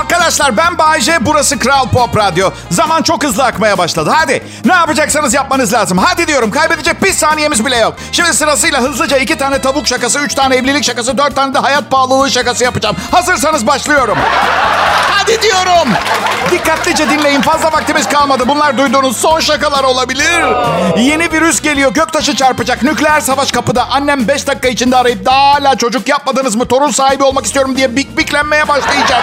Arkadaşlar ben Bayece, burası Kral Pop Radyo. Zaman çok hızlı akmaya başladı. Hadi ne yapacaksanız yapmanız lazım. Hadi diyorum kaybedecek bir saniyemiz bile yok. Şimdi sırasıyla hızlıca iki tane tavuk şakası, üç tane evlilik şakası, dört tane de hayat pahalılığı şakası yapacağım. Hazırsanız başlıyorum. Hadi diyorum. Dikkatlice dinleyin fazla vaktimiz kalmadı. Bunlar duyduğunuz son şakalar olabilir. Yeni virüs geliyor göktaşı çarpacak. Nükleer savaş kapıda. Annem 5 dakika içinde arayıp daha hala çocuk yapmadınız mı? Torun sahibi olmak istiyorum diye bik biklenmeye başlayacak.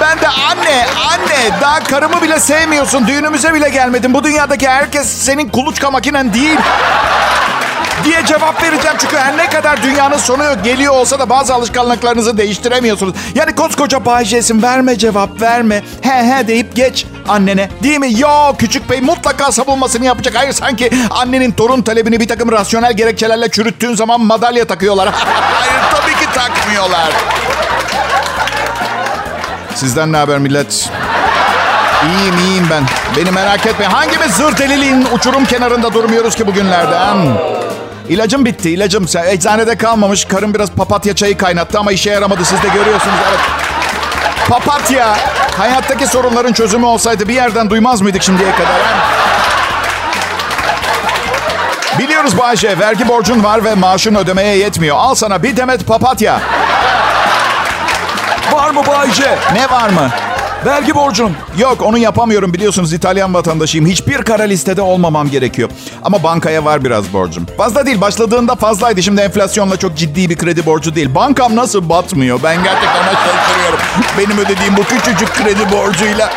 Ben de anne, anne daha karımı bile sevmiyorsun. Düğünümüze bile gelmedin. Bu dünyadaki herkes senin kuluçka makinen değil. Diye cevap vereceğim. Çünkü her ne kadar dünyanın sonu geliyor olsa da bazı alışkanlıklarınızı değiştiremiyorsunuz. Yani koskoca Bayce'sin verme cevap verme. He he deyip geç annene. Değil mi? Yo küçük bey mutlaka savunmasını yapacak. Hayır sanki annenin torun talebini bir takım rasyonel gerekçelerle çürüttüğün zaman madalya takıyorlar. Hayır tabii ki takmıyorlar. Sizden ne haber millet? İyiyim iyiyim ben. Beni merak etme. Hangimiz zır deliliğin uçurum kenarında durmuyoruz ki bugünlerde? Hmm. İlacım bitti. İlacım eczanede kalmamış. Karım biraz papatya çayı kaynattı ama işe yaramadı. Siz de görüyorsunuz. Evet. Papatya. Hayattaki sorunların çözümü olsaydı bir yerden duymaz mıydık şimdiye kadar? He? Biliyoruz Bayce. Vergi borcun var ve maaşın ödemeye yetmiyor. Al sana bir demet papatya. Var mı Bayce? Ne var mı? Vergi borcum. Yok onu yapamıyorum biliyorsunuz İtalyan vatandaşıyım. Hiçbir kara listede olmamam gerekiyor. Ama bankaya var biraz borcum. Fazla değil başladığında fazlaydı. Şimdi enflasyonla çok ciddi bir kredi borcu değil. Bankam nasıl batmıyor? Ben gerçekten ona şaşırıyorum. Benim ödediğim bu küçücük kredi borcuyla.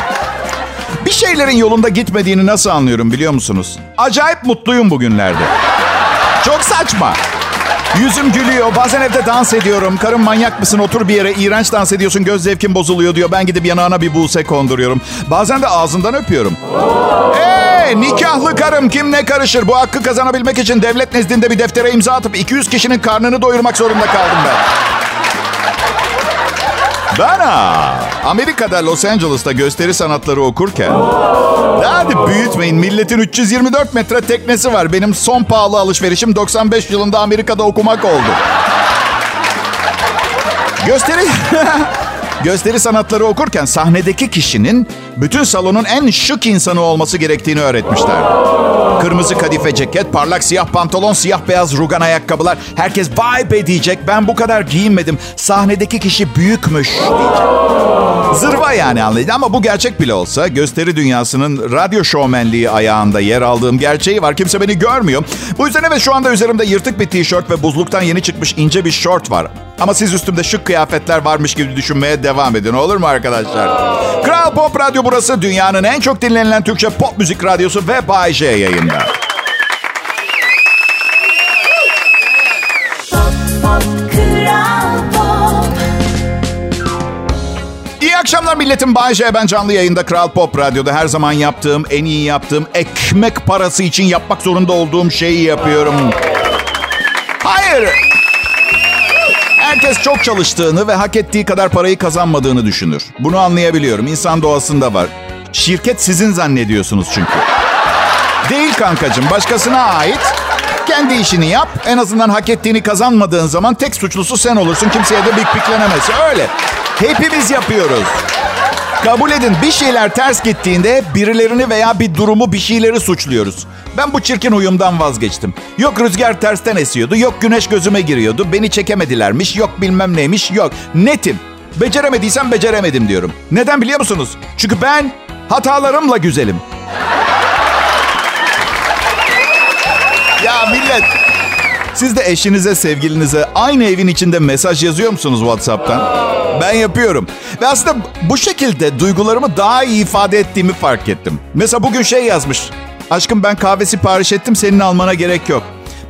Bir şeylerin yolunda gitmediğini nasıl anlıyorum biliyor musunuz? Acayip mutluyum bugünlerde. Çok saçma. Yüzüm gülüyor. Bazen evde dans ediyorum. Karım manyak mısın otur bir yere. iğrenç dans ediyorsun göz zevkin bozuluyor diyor. Ben gidip yanağına bir buse konduruyorum. Bazen de ağzından öpüyorum. Hey nikahlı karım kim ne karışır? Bu hakkı kazanabilmek için devlet nezdinde bir deftere imza atıp 200 kişinin karnını doyurmak zorunda kaldım ben. Ha, Amerika'da Los Angeles'ta gösteri sanatları okurken hadi büyütmeyin milletin 324 metre teknesi var. Benim son pahalı alışverişim 95 yılında Amerika'da okumak oldu. Gösteri gösteri sanatları okurken sahnedeki kişinin bütün salonun en şık insanı olması gerektiğini öğretmişler. Kırmızı kadife ceket, parlak siyah pantolon, siyah beyaz rugan ayakkabılar. Herkes vibe edecek. Ben bu kadar giyinmedim. Sahnedeki kişi büyükmüş diyecek. Zırva yani anlayın ama bu gerçek bile olsa gösteri dünyasının radyo şovmenliği ayağında yer aldığım gerçeği var. Kimse beni görmüyor. Bu yüzden evet şu anda üzerimde yırtık bir tişört ve buzluktan yeni çıkmış ince bir şort var. Ama siz üstümde şık kıyafetler varmış gibi düşünmeye devam edin olur mu arkadaşlar? Kral Pop Radyo burası dünyanın en çok dinlenilen Türkçe pop müzik radyosu ve Bay J yayında. İyi akşamlar milletim. Bay J. Ben canlı yayında Kral Pop Radyo'da her zaman yaptığım, en iyi yaptığım, ekmek parası için yapmak zorunda olduğum şeyi yapıyorum. Hayır. Herkes çok çalıştığını ve hak ettiği kadar parayı kazanmadığını düşünür. Bunu anlayabiliyorum. İnsan doğasında var. Şirket sizin zannediyorsunuz çünkü. Değil kankacığım. Başkasına ait. Kendi işini yap. En azından hak ettiğini kazanmadığın zaman tek suçlusu sen olursun. Kimseye de bik biklenemez. Öyle. Hepimiz yapıyoruz. Kabul edin bir şeyler ters gittiğinde birilerini veya bir durumu bir şeyleri suçluyoruz. Ben bu çirkin uyumdan vazgeçtim. Yok rüzgar tersten esiyordu, yok güneş gözüme giriyordu, beni çekemedilermiş, yok bilmem neymiş, yok. Netim. Beceremediysem beceremedim diyorum. Neden biliyor musunuz? Çünkü ben hatalarımla güzelim. Ya millet. Siz de eşinize, sevgilinize aynı evin içinde mesaj yazıyor musunuz WhatsApp'tan? Ben yapıyorum. Ve aslında bu şekilde duygularımı daha iyi ifade ettiğimi fark ettim. Mesela bugün şey yazmış. Aşkım ben kahve sipariş ettim senin almana gerek yok.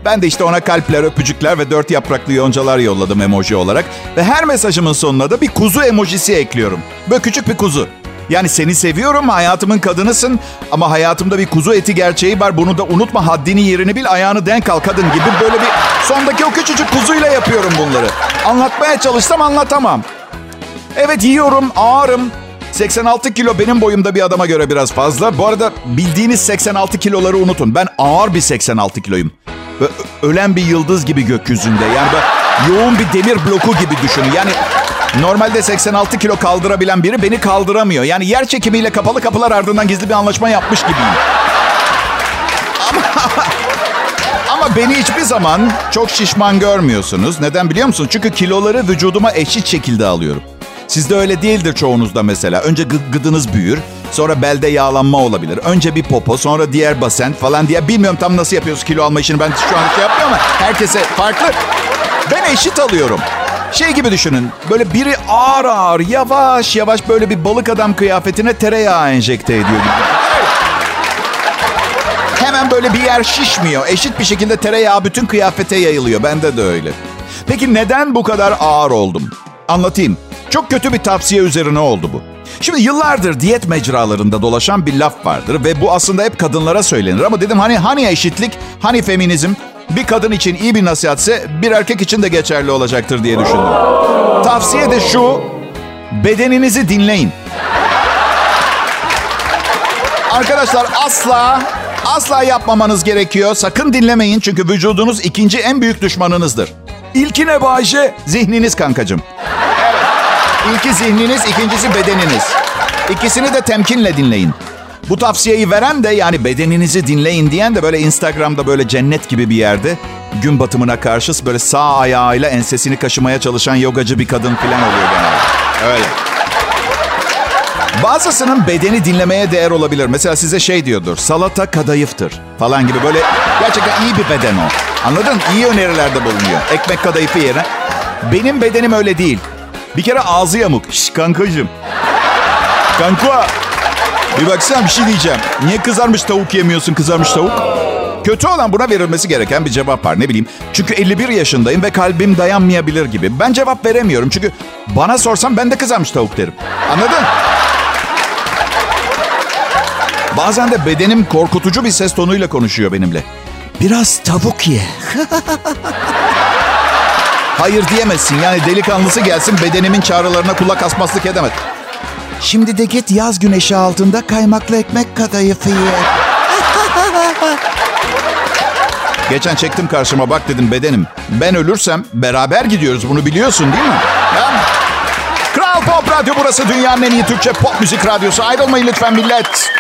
Ben de işte ona kalpler, öpücükler ve dört yapraklı yoncalar yolladım emoji olarak. Ve her mesajımın sonuna da bir kuzu emojisi ekliyorum. Böyle küçük bir kuzu. Yani seni seviyorum, hayatımın kadınısın ama hayatımda bir kuzu eti gerçeği var. Bunu da unutma, haddini yerini bil, ayağını denk al kadın gibi böyle bir sondaki o küçücük kuzuyla yapıyorum bunları. Anlatmaya çalışsam anlatamam. Evet yiyorum, ağırım. 86 kilo benim boyumda bir adama göre biraz fazla. Bu arada bildiğiniz 86 kiloları unutun. Ben ağır bir 86 kiloyum. Böyle ölen bir yıldız gibi gökyüzünde. Yani yoğun bir demir bloku gibi düşünün. Yani normalde 86 kilo kaldırabilen biri beni kaldıramıyor. Yani yer çekimiyle kapalı kapılar ardından gizli bir anlaşma yapmış gibiyim. Ama, ama beni hiçbir zaman çok şişman görmüyorsunuz. Neden biliyor musunuz? Çünkü kiloları vücuduma eşit şekilde alıyorum. Sizde öyle değildir çoğunuzda mesela. Önce gı- gıdınız büyür, sonra belde yağlanma olabilir. Önce bir popo, sonra diğer basen falan diye. Bilmiyorum tam nasıl yapıyoruz kilo alma işini. Ben şu an şey yapmıyorum ama herkese farklı. Ben eşit alıyorum. Şey gibi düşünün. Böyle biri ağır ağır, yavaş yavaş böyle bir balık adam kıyafetine tereyağı enjekte ediyor gibi. Hemen böyle bir yer şişmiyor. Eşit bir şekilde tereyağı bütün kıyafete yayılıyor. Bende de öyle. Peki neden bu kadar ağır oldum? Anlatayım. Çok kötü bir tavsiye üzerine oldu bu. Şimdi yıllardır diyet mecralarında dolaşan bir laf vardır ve bu aslında hep kadınlara söylenir ama dedim hani hani eşitlik, hani feminizm bir kadın için iyi bir nasihatse bir erkek için de geçerli olacaktır diye düşündüm. Tavsiye de şu, bedeninizi dinleyin. Arkadaşlar asla asla yapmamanız gerekiyor. Sakın dinlemeyin çünkü vücudunuz ikinci en büyük düşmanınızdır. İlki ne Bayşe? Zihniniz kankacığım. İlki zihniniz, ikincisi bedeniniz. İkisini de temkinle dinleyin. Bu tavsiyeyi veren de yani bedeninizi dinleyin diyen de böyle Instagram'da böyle cennet gibi bir yerde gün batımına karşı böyle sağ ayağıyla ensesini kaşımaya çalışan yogacı bir kadın falan oluyor genelde. Öyle. Bazısının bedeni dinlemeye değer olabilir. Mesela size şey diyordur. Salata kadayıftır falan gibi böyle gerçekten iyi bir beden o. Anladın? İyi önerilerde bulunuyor. Ekmek kadayıfı yerine. Benim bedenim öyle değil. Bir kere ağzı yamuk. Şş kankacığım. Kanka. Bir baksana bir şey diyeceğim. Niye kızarmış tavuk yemiyorsun kızarmış tavuk? Kötü olan buna verilmesi gereken bir cevap var. Ne bileyim. Çünkü 51 yaşındayım ve kalbim dayanmayabilir gibi. Ben cevap veremiyorum. Çünkü bana sorsam ben de kızarmış tavuk derim. Anladın? Bazen de bedenim korkutucu bir ses tonuyla konuşuyor benimle. Biraz tavuk ye. Hayır diyemezsin. Yani delikanlısı gelsin bedenimin çağrılarına kulak asmaslık edemez. Şimdi de git yaz güneşi altında kaymaklı ekmek kadayıfı ye. Geçen çektim karşıma bak dedim bedenim. Ben ölürsem beraber gidiyoruz bunu biliyorsun değil mi? Ben... Kral Pop Radyo burası dünyanın en iyi Türkçe pop müzik radyosu. Ayrılmayın lütfen millet.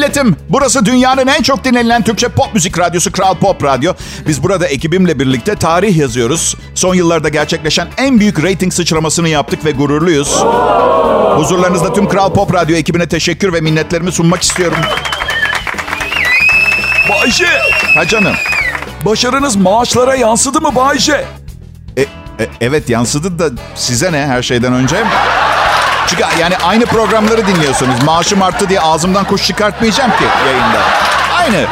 Milletim. Burası dünyanın en çok dinlenilen Türkçe pop müzik radyosu Kral Pop Radyo. Biz burada ekibimle birlikte tarih yazıyoruz. Son yıllarda gerçekleşen en büyük reyting sıçramasını yaptık ve gururluyuz. Huzurlarınızda tüm Kral Pop Radyo ekibine teşekkür ve minnetlerimi sunmak istiyorum. Bayşe, Ha canım. başarınız maaşlara yansıdı mı Bayşe? E, e, evet yansıdı da size ne her şeyden önce? Çünkü yani aynı programları dinliyorsunuz. Maaşım arttı diye ağzımdan kuş çıkartmayacağım ki yayında. Aynı.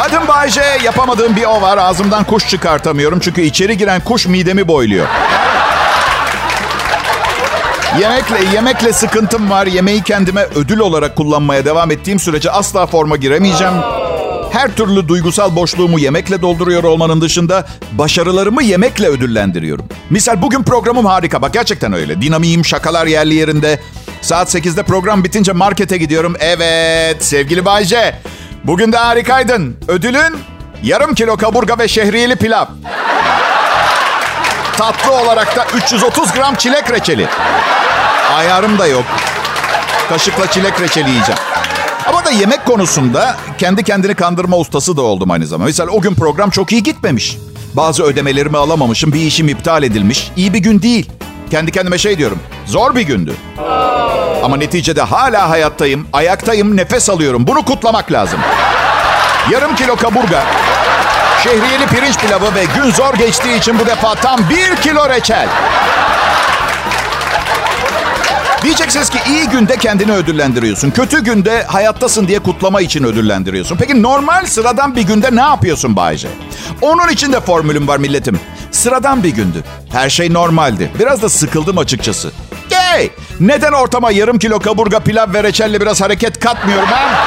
Adım Bayce. Yapamadığım bir o var. Ağzımdan kuş çıkartamıyorum. Çünkü içeri giren kuş midemi boyluyor. Yemekle yemekle sıkıntım var. Yemeği kendime ödül olarak kullanmaya devam ettiğim sürece asla forma giremeyeceğim. Her türlü duygusal boşluğumu yemekle dolduruyor olmanın dışında başarılarımı yemekle ödüllendiriyorum. Misal bugün programım harika. Bak gerçekten öyle. Dinamiğim, şakalar yerli yerinde. Saat 8'de program bitince markete gidiyorum. Evet sevgili Bayce. Bugün de harikaydın. Ödülün yarım kilo kaburga ve şehriyeli pilav. Tatlı olarak da 330 gram çilek reçeli. Ayarım da yok. Kaşıkla çilek reçeli yiyeceğim. Ama da yemek konusunda kendi kendini kandırma ustası da oldum aynı zamanda. Mesela o gün program çok iyi gitmemiş. Bazı ödemelerimi alamamışım, bir işim iptal edilmiş. İyi bir gün değil. Kendi kendime şey diyorum, zor bir gündü. Ama neticede hala hayattayım, ayaktayım, nefes alıyorum. Bunu kutlamak lazım. Yarım kilo kaburga, şehriyeli pirinç pilavı ve gün zor geçtiği için bu defa tam bir kilo reçel. Diyeceksiniz ki iyi günde kendini ödüllendiriyorsun. Kötü günde hayattasın diye kutlama için ödüllendiriyorsun. Peki normal sıradan bir günde ne yapıyorsun Bayce? Onun için de formülüm var milletim. Sıradan bir gündü. Her şey normaldi. Biraz da sıkıldım açıkçası. Hey! Neden ortama yarım kilo kaburga, pilav ve reçelle biraz hareket katmıyorum ha?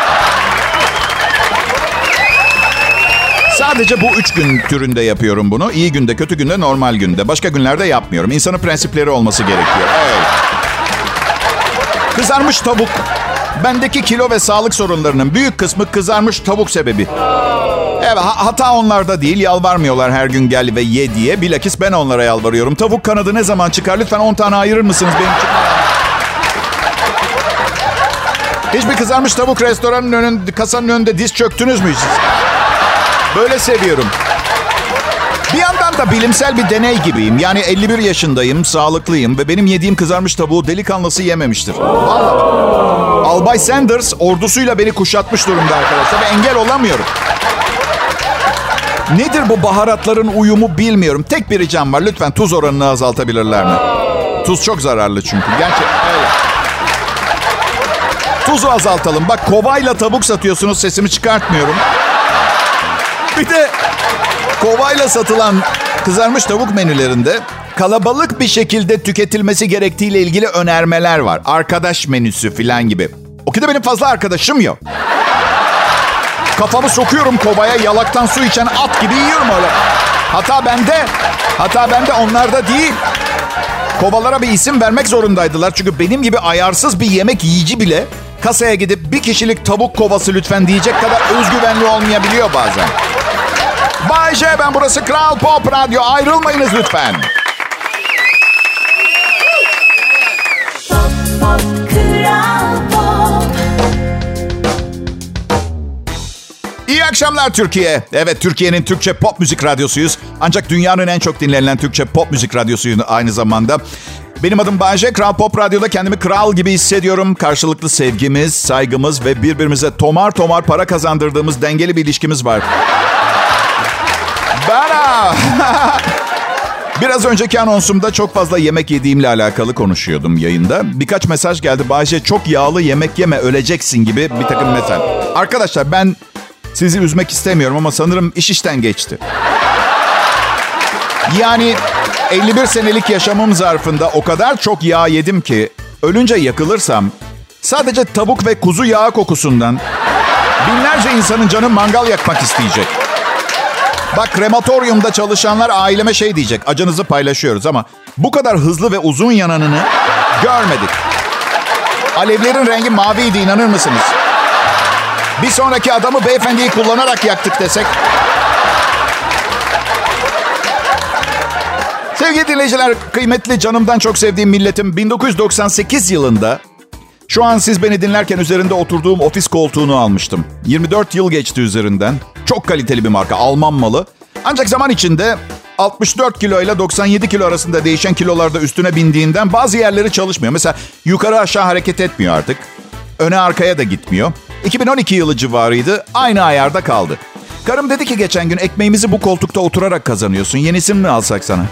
Sadece bu üç gün türünde yapıyorum bunu. İyi günde, kötü günde, normal günde. Başka günlerde yapmıyorum. İnsanın prensipleri olması gerekiyor. Evet. Kızarmış tavuk. Bendeki kilo ve sağlık sorunlarının büyük kısmı kızarmış tavuk sebebi. Evet hata onlarda değil. Yalvarmıyorlar her gün gel ve ye diye. Bilakis ben onlara yalvarıyorum. Tavuk kanadı ne zaman çıkar? Lütfen 10 tane ayırır mısınız benim için? Hiçbir kızarmış tavuk restoranın önünde, kasanın önünde diz çöktünüz mü siz? Böyle seviyorum. Bir yandan da bilimsel bir deney gibiyim. Yani 51 yaşındayım, sağlıklıyım ve benim yediğim kızarmış tavuğu delikanlısı yememiştir. Vallahi. Albay Sanders ordusuyla beni kuşatmış durumda arkadaşlar ve engel olamıyorum. Nedir bu baharatların uyumu bilmiyorum. Tek bir ricam var. Lütfen tuz oranını azaltabilirler mi? Tuz çok zararlı çünkü. Gerçekten öyle. Tuzu azaltalım. Bak kovayla tavuk satıyorsunuz sesimi çıkartmıyorum. Bir de kovayla satılan kızarmış tavuk menülerinde kalabalık bir şekilde tüketilmesi gerektiğiyle ilgili önermeler var. Arkadaş menüsü falan gibi. O ki de benim fazla arkadaşım yok. Kafamı sokuyorum kovaya yalaktan su içen at gibi yiyorum öyle. Hata bende. Hata bende onlarda değil. Kovalara bir isim vermek zorundaydılar. Çünkü benim gibi ayarsız bir yemek yiyici bile kasaya gidip bir kişilik tavuk kovası lütfen diyecek kadar özgüvenli olmayabiliyor bazen. Bay J ben burası Kral Pop Radyo. Ayrılmayınız lütfen. İyi akşamlar Türkiye. Evet Türkiye'nin Türkçe pop müzik radyosuyuz. Ancak dünyanın en çok dinlenen Türkçe pop müzik radyosuyuz aynı zamanda. Benim adım Bayece. Kral Pop Radyo'da kendimi kral gibi hissediyorum. Karşılıklı sevgimiz, saygımız ve birbirimize tomar tomar para kazandırdığımız dengeli bir ilişkimiz var. Biraz önceki anonsumda çok fazla yemek yediğimle alakalı konuşuyordum yayında. Birkaç mesaj geldi. Bayce çok yağlı yemek yeme öleceksin gibi bir takım mesaj. Arkadaşlar ben sizi üzmek istemiyorum ama sanırım iş işten geçti. Yani 51 senelik yaşamım zarfında o kadar çok yağ yedim ki ölünce yakılırsam sadece tavuk ve kuzu yağı kokusundan binlerce insanın canı mangal yakmak isteyecek. Bak krematoryumda çalışanlar aileme şey diyecek. Acınızı paylaşıyoruz ama bu kadar hızlı ve uzun yananını görmedik. Alevlerin rengi maviydi inanır mısınız? Bir sonraki adamı beyefendiyi kullanarak yaktık desek. Sevgili dinleyiciler, kıymetli canımdan çok sevdiğim milletim 1998 yılında şu an siz beni dinlerken üzerinde oturduğum ofis koltuğunu almıştım. 24 yıl geçti üzerinden. Çok kaliteli bir marka, Alman malı. Ancak zaman içinde 64 kilo ile 97 kilo arasında değişen kilolarda üstüne bindiğinden bazı yerleri çalışmıyor. Mesela yukarı aşağı hareket etmiyor artık. Öne arkaya da gitmiyor. 2012 yılı civarıydı. Aynı ayarda kaldı. Karım dedi ki geçen gün ekmeğimizi bu koltukta oturarak kazanıyorsun. Yenisini mi alsak sana?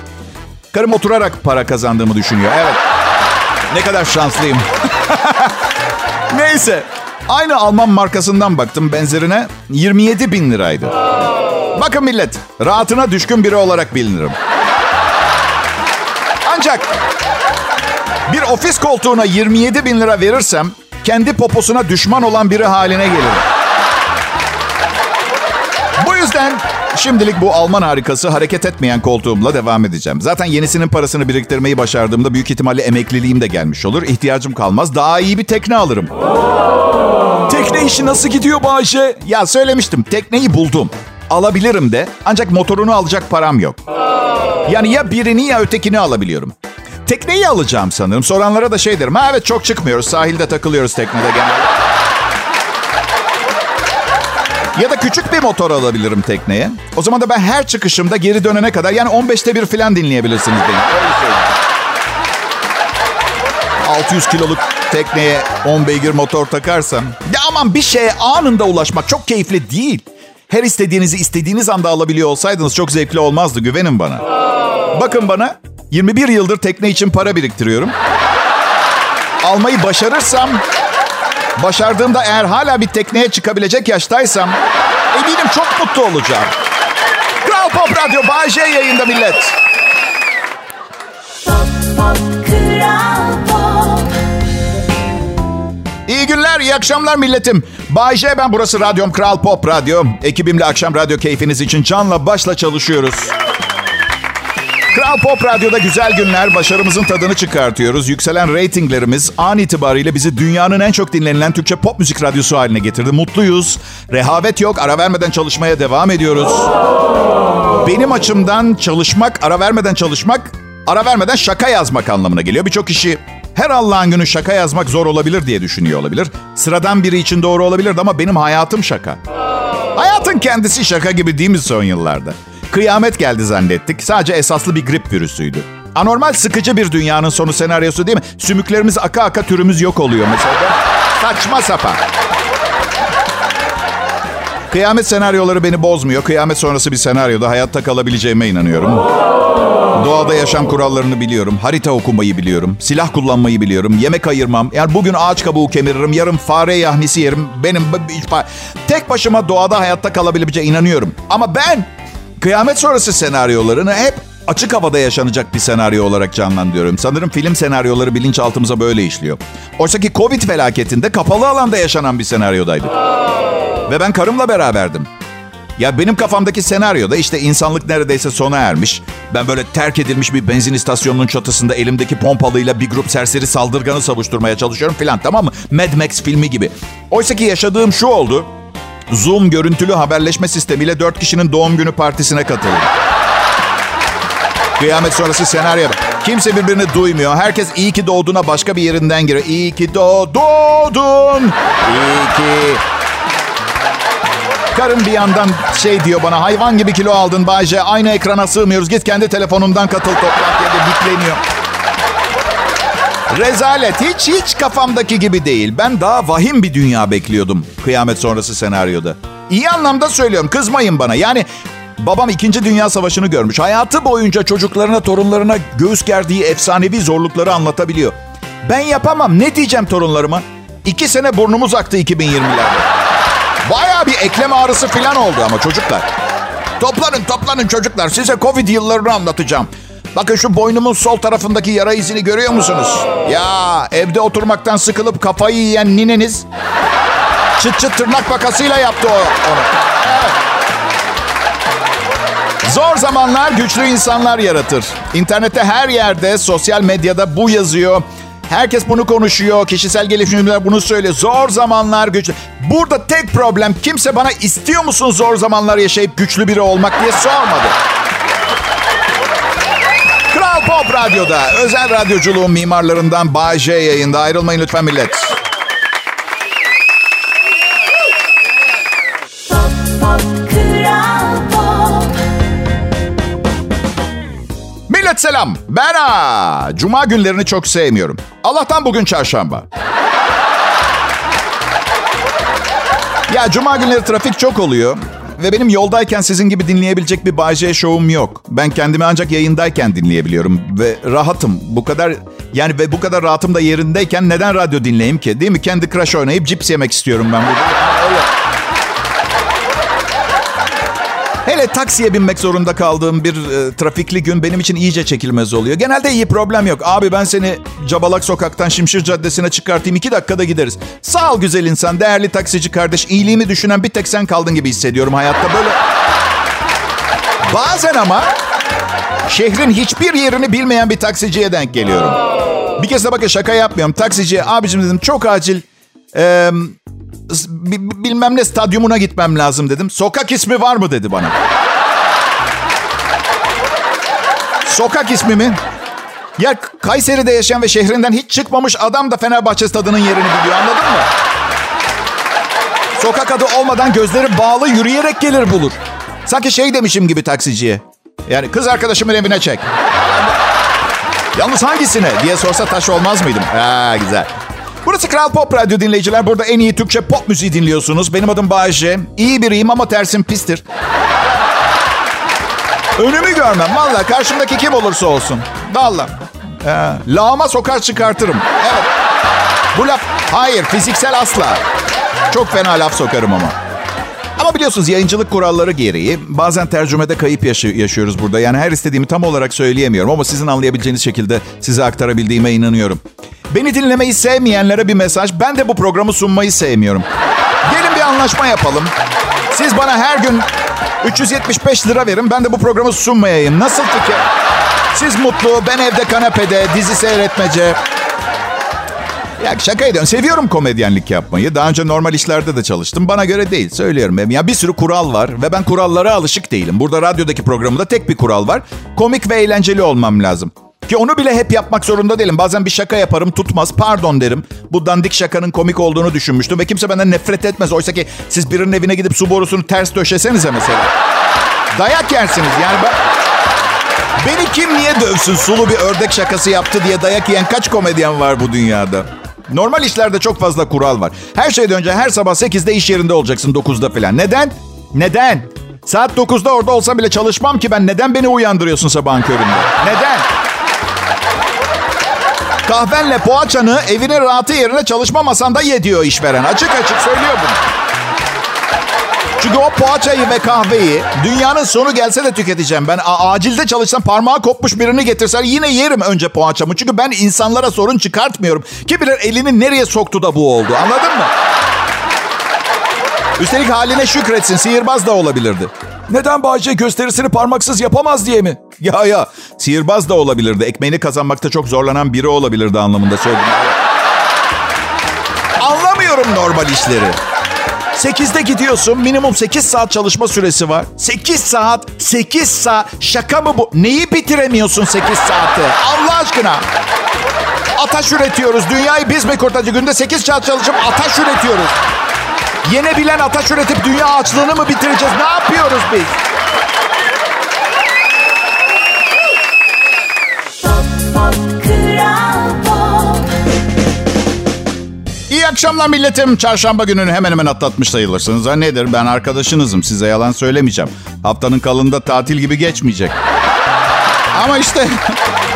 Karım oturarak para kazandığımı düşünüyor. Evet. Ne kadar şanslıyım. Neyse. Aynı Alman markasından baktım benzerine 27 bin liraydı. Bakın millet, rahatına düşkün biri olarak bilinirim. Ancak bir ofis koltuğuna 27 bin lira verirsem kendi poposuna düşman olan biri haline gelirim. Bu yüzden şimdilik bu Alman harikası hareket etmeyen koltuğumla devam edeceğim. Zaten yenisinin parasını biriktirmeyi başardığımda büyük ihtimalle emekliliğim de gelmiş olur. İhtiyacım kalmaz. Daha iyi bir tekne alırım. Tekne işi nasıl gidiyor Bahçe? Ya söylemiştim tekneyi buldum. Alabilirim de ancak motorunu alacak param yok. Yani ya birini ya ötekini alabiliyorum. Tekneyi alacağım sanırım. Soranlara da şey derim. Ha evet çok çıkmıyoruz. Sahilde takılıyoruz teknede genelde. Ya da küçük bir motor alabilirim tekneye. O zaman da ben her çıkışımda geri dönene kadar yani 15'te bir falan dinleyebilirsiniz beni. Öyle söyleyeyim. 600 kiloluk tekneye 10 beygir motor takarsam. Ya aman bir şeye anında ulaşmak çok keyifli değil. Her istediğinizi istediğiniz anda alabiliyor olsaydınız çok zevkli olmazdı güvenin bana. Bakın bana 21 yıldır tekne için para biriktiriyorum. Almayı başarırsam, başardığımda eğer hala bir tekneye çıkabilecek yaştaysam eminim çok mutlu olacağım. Kral Pop Radyo Bay J yayında millet. İyi günler iyi akşamlar milletim. Bay J ben, burası Radyom Kral Pop Radyo. Ekibimle akşam radyo keyfiniz için canla başla çalışıyoruz. Kral Pop Radyo'da güzel günler, başarımızın tadını çıkartıyoruz. Yükselen reytinglerimiz an itibariyle bizi dünyanın en çok dinlenilen Türkçe pop müzik radyosu haline getirdi. Mutluyuz, rehavet yok, ara vermeden çalışmaya devam ediyoruz. Benim açımdan çalışmak, ara vermeden çalışmak, ara vermeden şaka yazmak anlamına geliyor. Birçok kişi her Allah'ın günü şaka yazmak zor olabilir diye düşünüyor olabilir. Sıradan biri için doğru olabilirdi ama benim hayatım şaka. Hayatın kendisi şaka gibi değil mi son yıllarda? Kıyamet geldi zannettik. Sadece esaslı bir grip virüsüydü. Anormal sıkıcı bir dünyanın sonu senaryosu değil mi? Sümüklerimiz aka aka türümüz yok oluyor mesela. Saçma sapan. Kıyamet senaryoları beni bozmuyor. Kıyamet sonrası bir senaryoda hayatta kalabileceğime inanıyorum. Doğada yaşam kurallarını biliyorum. Harita okumayı biliyorum. Silah kullanmayı biliyorum. Yemek ayırmam. Yani bugün ağaç kabuğu kemiririm. Yarın fare yahnisi yerim. Benim tek başıma doğada hayatta kalabileceğime inanıyorum. Ama ben kıyamet sonrası senaryolarını hep açık havada yaşanacak bir senaryo olarak canlandırıyorum. Sanırım film senaryoları bilinçaltımıza böyle işliyor. Oysa ki Covid felaketinde kapalı alanda yaşanan bir senaryodaydı. Ve ben karımla beraberdim. Ya benim kafamdaki senaryoda işte insanlık neredeyse sona ermiş. Ben böyle terk edilmiş bir benzin istasyonunun çatısında elimdeki pompalıyla bir grup serseri saldırganı savuşturmaya çalışıyorum filan tamam mı? Mad Max filmi gibi. Oysa ki yaşadığım şu oldu. Zoom görüntülü haberleşme sistemiyle dört kişinin doğum günü partisine katıldım. Kıyamet sonrası senaryo. Kimse birbirini duymuyor. Herkes iyi ki doğduğuna başka bir yerinden giriyor. İyi ki doğdun. İyi ki Karım bir yandan şey diyor bana hayvan gibi kilo aldın Bayce. Aynı ekrana sığmıyoruz. Git kendi telefonundan katıl toplantıya da bitleniyor. Rezalet. Hiç hiç kafamdaki gibi değil. Ben daha vahim bir dünya bekliyordum kıyamet sonrası senaryoda. İyi anlamda söylüyorum. Kızmayın bana. Yani babam 2. Dünya Savaşı'nı görmüş. Hayatı boyunca çocuklarına, torunlarına göğüs gerdiği efsanevi zorlukları anlatabiliyor. Ben yapamam. Ne diyeceğim torunlarıma? İki sene burnumuz aktı 2020'lerde. Baya bir eklem ağrısı falan oldu ama çocuklar. Toplanın toplanın çocuklar. Size Covid yıllarını anlatacağım. Bakın şu boynumun sol tarafındaki yara izini görüyor musunuz? Ya evde oturmaktan sıkılıp kafayı yiyen nineniz çıt çıt tırnak makasıyla yaptı o, onu. Zor zamanlar güçlü insanlar yaratır. İnternette her yerde, sosyal medyada bu yazıyor. Herkes bunu konuşuyor. Kişisel gelişimciler bunu söylüyor. Zor zamanlar güçlü. Burada tek problem kimse bana istiyor musun zor zamanlar yaşayıp güçlü biri olmak diye sormadı. Kral Pop Radyo'da özel radyoculuğun mimarlarından Bay J yayında. Ayrılmayın lütfen millet. Millet selam. Ben ha. Cuma günlerini çok sevmiyorum. Allah'tan bugün çarşamba. Ya cuma günleri trafik çok oluyor. Ve benim yoldayken sizin gibi dinleyebilecek bir Bay J şovum yok. Ben kendimi ancak yayındayken dinleyebiliyorum. Ve rahatım. Bu kadar yani ve bu kadar rahatım da yerindeyken neden radyo dinleyeyim ki? Değil mi? Kendi Crash oynayıp cips yemek istiyorum ben burada. Öyle. Hele taksiye binmek zorunda kaldığım bir e, trafikli gün benim için iyice çekilmez oluyor. Genelde iyi problem yok. Abi ben seni Cabalak Sokak'tan Şimşir Caddesi'ne çıkartayım. iki dakikada gideriz. Sağ ol güzel insan, değerli taksici kardeş. İyiliğimi düşünen bir tek sen kaldın gibi hissediyorum hayatta. Böyle... Bazen ama şehrin hiçbir yerini bilmeyen bir taksiciye denk geliyorum. Bir kez de bakın şaka yapmıyorum. Taksiciye abicim dedim çok acil... Ee, bilmem ne stadyumuna gitmem lazım dedim. Sokak ismi var mı dedi bana. Sokak ismi mi? Ya Kayseri'de yaşayan ve şehrinden hiç çıkmamış adam da Fenerbahçe stadının yerini biliyor anladın mı? Sokak adı olmadan gözleri bağlı yürüyerek gelir bulur. Sanki şey demişim gibi taksiciye. Yani kız arkadaşımın evine çek. Yalnız hangisine diye sorsa taş olmaz mıydım? Ha güzel. Burası Kral Pop Radyo dinleyiciler. Burada en iyi Türkçe pop müziği dinliyorsunuz. Benim adım Bayece. İyi biriyim ama tersim pistir. Önümü görmem. Valla karşımdaki kim olursa olsun. Valla. Ee, lağıma sokar çıkartırım. Evet. Bu laf... Hayır fiziksel asla. Çok fena laf sokarım ama. Ama biliyorsunuz yayıncılık kuralları gereği bazen tercümede kayıp yaşı- yaşıyoruz burada. Yani her istediğimi tam olarak söyleyemiyorum ama sizin anlayabileceğiniz şekilde size aktarabildiğime inanıyorum. Beni dinlemeyi sevmeyenlere bir mesaj. Ben de bu programı sunmayı sevmiyorum. Gelin bir anlaşma yapalım. Siz bana her gün 375 lira verin. Ben de bu programı sunmayayım. Nasıl fikir? Siz mutlu, ben evde kanepede, dizi seyretmece. Ya şaka ediyorum. Seviyorum komedyenlik yapmayı. Daha önce normal işlerde de çalıştım. Bana göre değil. Söylüyorum. Ya bir sürü kural var ve ben kurallara alışık değilim. Burada radyodaki programda tek bir kural var. Komik ve eğlenceli olmam lazım. Ki onu bile hep yapmak zorunda değilim. Bazen bir şaka yaparım tutmaz. Pardon derim. Bu dandik şakanın komik olduğunu düşünmüştüm. Ve kimse benden nefret etmez. Oysa ki siz birinin evine gidip su borusunu ters döşesenize mesela. Dayak yersiniz. Yani ben... Beni kim niye dövsün sulu bir ördek şakası yaptı diye dayak yiyen kaç komedyen var bu dünyada? Normal işlerde çok fazla kural var. Her şeyden önce her sabah 8'de iş yerinde olacaksın 9'da falan. Neden? Neden? Saat 9'da orada olsam bile çalışmam ki ben. Neden beni uyandırıyorsun sabahın köründe? Neden? Kahvenle poğaçanı evinin rahatı yerine çalışma masanda ye diyor işveren. Açık açık söylüyor bunu. Çünkü o poğaçayı ve kahveyi dünyanın sonu gelse de tüketeceğim. Ben acilde çalışsam parmağı kopmuş birini getirsen yine yerim önce poğaçamı. Çünkü ben insanlara sorun çıkartmıyorum. Kim bilir elini nereye soktu da bu oldu anladın mı? Üstelik haline şükretsin sihirbaz da olabilirdi. Neden Bayce gösterisini parmaksız yapamaz diye mi? Ya ya sihirbaz da olabilirdi. Ekmeğini kazanmakta çok zorlanan biri olabilirdi anlamında söyledim. Anlamıyorum normal işleri. 8'de gidiyorsun. Minimum 8 saat çalışma süresi var. 8 saat, 8 saat. Şaka mı bu? Neyi bitiremiyorsun 8 saatte? Allah aşkına. Ataş üretiyoruz. Dünyayı biz mi kurtaracağız? Günde 8 saat çalışıp ataş üretiyoruz. Yenebilen ataş üretip dünya açlığını mı bitireceğiz? Ne yapıyoruz biz? Akşamlar milletim. Çarşamba gününü hemen hemen atlatmış sayılırsınız. Ha nedir? Ben arkadaşınızım. Size yalan söylemeyeceğim. Haftanın kalında tatil gibi geçmeyecek. Ama işte...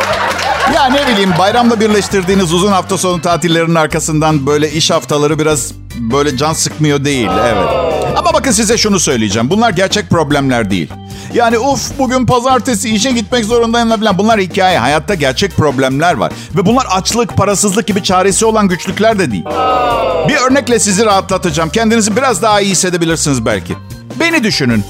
ya ne bileyim bayramla birleştirdiğiniz uzun hafta sonu tatillerinin arkasından böyle iş haftaları biraz böyle can sıkmıyor değil. Evet. Ama bakın size şunu söyleyeceğim. Bunlar gerçek problemler değil. Yani uf bugün pazartesi işe gitmek zorundayım falan. Bunlar hikaye. Hayatta gerçek problemler var. Ve bunlar açlık, parasızlık gibi çaresi olan güçlükler de değil. Bir örnekle sizi rahatlatacağım. Kendinizi biraz daha iyi hissedebilirsiniz belki. Beni düşünün.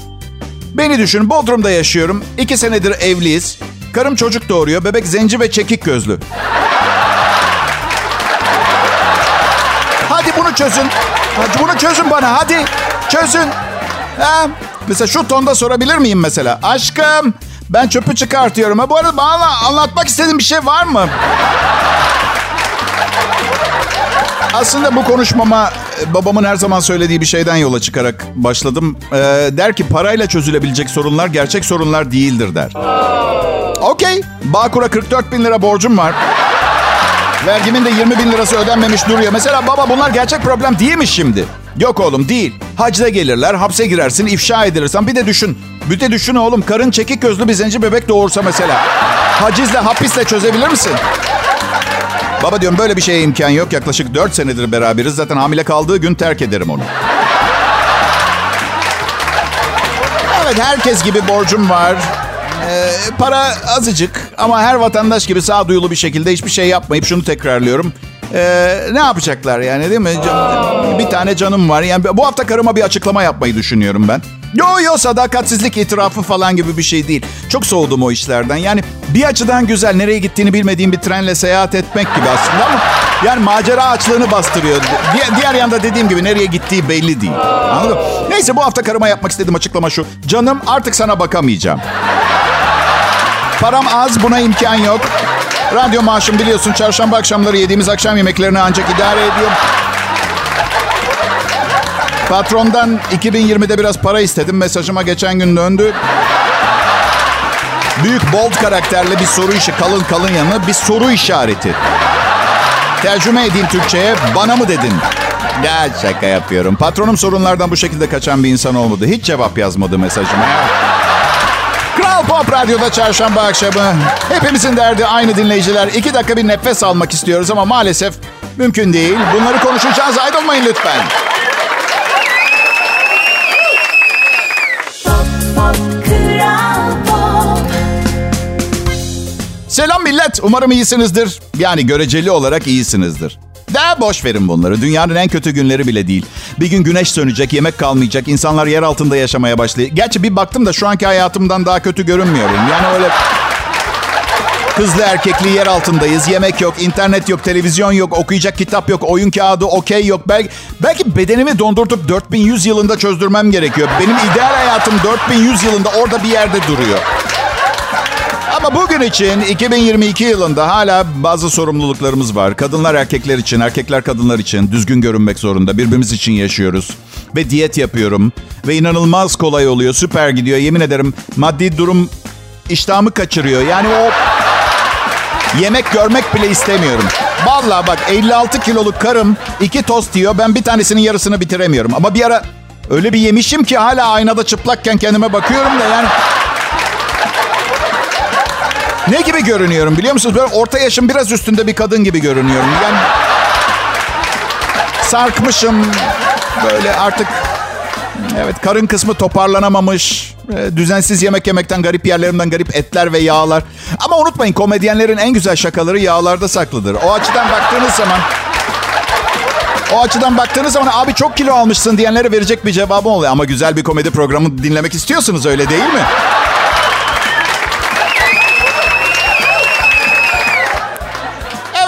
Beni düşünün. Bodrum'da yaşıyorum. İki senedir evliyiz. Karım çocuk doğuruyor. Bebek zenci ve çekik gözlü. Hadi bunu çözün. Hadi bunu çözün bana. Hadi çözün. Ha, mesela şu tonda sorabilir miyim mesela? Aşkım ben çöpü çıkartıyorum. Ha, bu arada bana anlatmak istediğin bir şey var mı? Aslında bu konuşmama e, babamın her zaman söylediği bir şeyden yola çıkarak başladım. Ee, der ki parayla çözülebilecek sorunlar gerçek sorunlar değildir der. Okey. Bağkur'a 44 bin lira borcum var. Vergimin de 20 bin lirası ödenmemiş duruyor. Mesela baba bunlar gerçek problem değil mi şimdi? Yok oğlum değil. Hacda gelirler, hapse girersin, ifşa edilirsen. Bir de düşün. Bir de düşün oğlum. Karın çekik gözlü bir zenci bebek doğursa mesela. Hacizle, hapisle çözebilir misin? Baba diyorum böyle bir şeye imkan yok. Yaklaşık 4 senedir beraberiz. Zaten hamile kaldığı gün terk ederim onu. Evet herkes gibi borcum var. Ee, para azıcık ama her vatandaş gibi sağduyulu bir şekilde hiçbir şey yapmayıp şunu tekrarlıyorum. Ee, ne yapacaklar yani değil mi? Can- bir tane canım var. Yani bu hafta karıma bir açıklama yapmayı düşünüyorum ben. Yo yo sadakatsizlik itirafı falan gibi bir şey değil. Çok soğudum o işlerden. Yani bir açıdan güzel nereye gittiğini bilmediğim bir trenle seyahat etmek gibi aslında ama yani macera açlığını bastırıyor. Diğer, diğer yanda dediğim gibi nereye gittiği belli değil. Anladın? Neyse bu hafta karıma yapmak istediğim açıklama şu. Canım artık sana bakamayacağım. Param az buna imkan yok. Radyo maaşım biliyorsun çarşamba akşamları yediğimiz akşam yemeklerini ancak idare ediyorum. Patrondan 2020'de biraz para istedim. Mesajıma geçen gün döndü. Büyük bold karakterli bir soru işi kalın kalın yanı bir soru işareti. Tercüme edeyim Türkçe'ye bana mı dedin? Ya şaka yapıyorum. Patronum sorunlardan bu şekilde kaçan bir insan olmadı. Hiç cevap yazmadı mesajıma. Kral Pop Radyo'da çarşamba akşamı. Hepimizin derdi aynı dinleyiciler. İki dakika bir nefes almak istiyoruz ama maalesef mümkün değil. Bunları konuşacağız. Ayrılmayın lütfen. Selam millet. Umarım iyisinizdir. Yani göreceli olarak iyisinizdir. Daha boş verin bunları. Dünyanın en kötü günleri bile değil. Bir gün güneş sönecek, yemek kalmayacak, insanlar yer altında yaşamaya başlayacak. Gerçi bir baktım da şu anki hayatımdan daha kötü görünmüyorum. Yani öyle Hızlı erkekli yer altındayız. Yemek yok, internet yok, televizyon yok, okuyacak kitap yok, oyun kağıdı okey yok. Belki, belki bedenimi dondurtup 4100 yılında çözdürmem gerekiyor. Benim ideal hayatım 4100 yılında orada bir yerde duruyor. Ama bugün için 2022 yılında hala bazı sorumluluklarımız var. Kadınlar erkekler için, erkekler kadınlar için düzgün görünmek zorunda. Birbirimiz için yaşıyoruz. Ve diyet yapıyorum. Ve inanılmaz kolay oluyor. Süper gidiyor. Yemin ederim maddi durum iştahımı kaçırıyor. Yani o yemek görmek bile istemiyorum. Vallahi bak 56 kiloluk karım iki tost yiyor. Ben bir tanesinin yarısını bitiremiyorum. Ama bir ara öyle bir yemişim ki hala aynada çıplakken kendime bakıyorum da yani... Ne gibi görünüyorum biliyor musunuz? Böyle orta yaşım biraz üstünde bir kadın gibi görünüyorum. Yani sarkmışım. Böyle artık evet karın kısmı toparlanamamış. E, düzensiz yemek yemekten garip yerlerimden garip etler ve yağlar. Ama unutmayın komedyenlerin en güzel şakaları yağlarda saklıdır. O açıdan baktığınız zaman o açıdan baktığınız zaman abi çok kilo almışsın diyenlere verecek bir cevabım oluyor. Ama güzel bir komedi programı dinlemek istiyorsunuz öyle değil mi?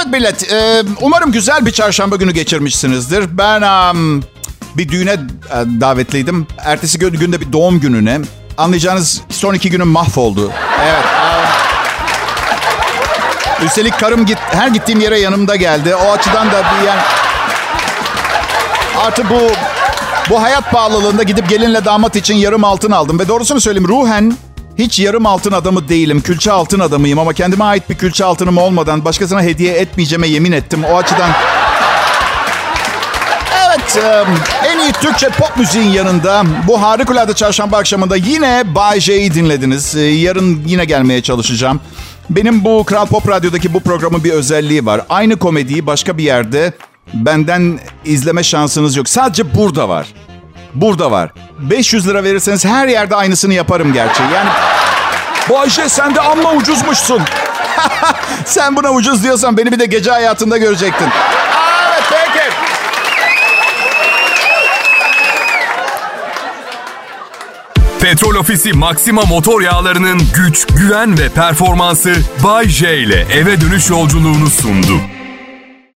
Evet millet. E, umarım güzel bir çarşamba günü geçirmişsinizdir. Ben um, bir düğüne e, davetliydim. Ertesi gün günde bir doğum gününe. Anlayacağınız son iki günüm mahvoldu. Evet. Üstelik karım git, her gittiğim yere yanımda geldi. O açıdan da bir yani... Artı bu bu hayat pahalılığında gidip gelinle damat için yarım altın aldım. Ve doğrusunu söyleyeyim ruhen hiç yarım altın adamı değilim. Külçe altın adamıyım ama kendime ait bir külçe altınım olmadan başkasına hediye etmeyeceğime yemin ettim. O açıdan Evet, en iyi Türkçe pop müziğin yanında bu harikulade çarşamba akşamında yine Bay J'yi dinlediniz. Ee, yarın yine gelmeye çalışacağım. Benim bu Kral Pop Radyo'daki bu programın bir özelliği var. Aynı komediyi başka bir yerde benden izleme şansınız yok. Sadece burada var. Burada var. 500 lira verirseniz her yerde aynısını yaparım gerçi. Yani Bay J sen de amma ucuzmuşsun. sen buna ucuz diyorsan beni bir de gece hayatında görecektin. Evet peki. Petrol Ofisi Maxima motor yağlarının güç, güven ve performansı Bay J ile eve dönüş yolculuğunu sundu.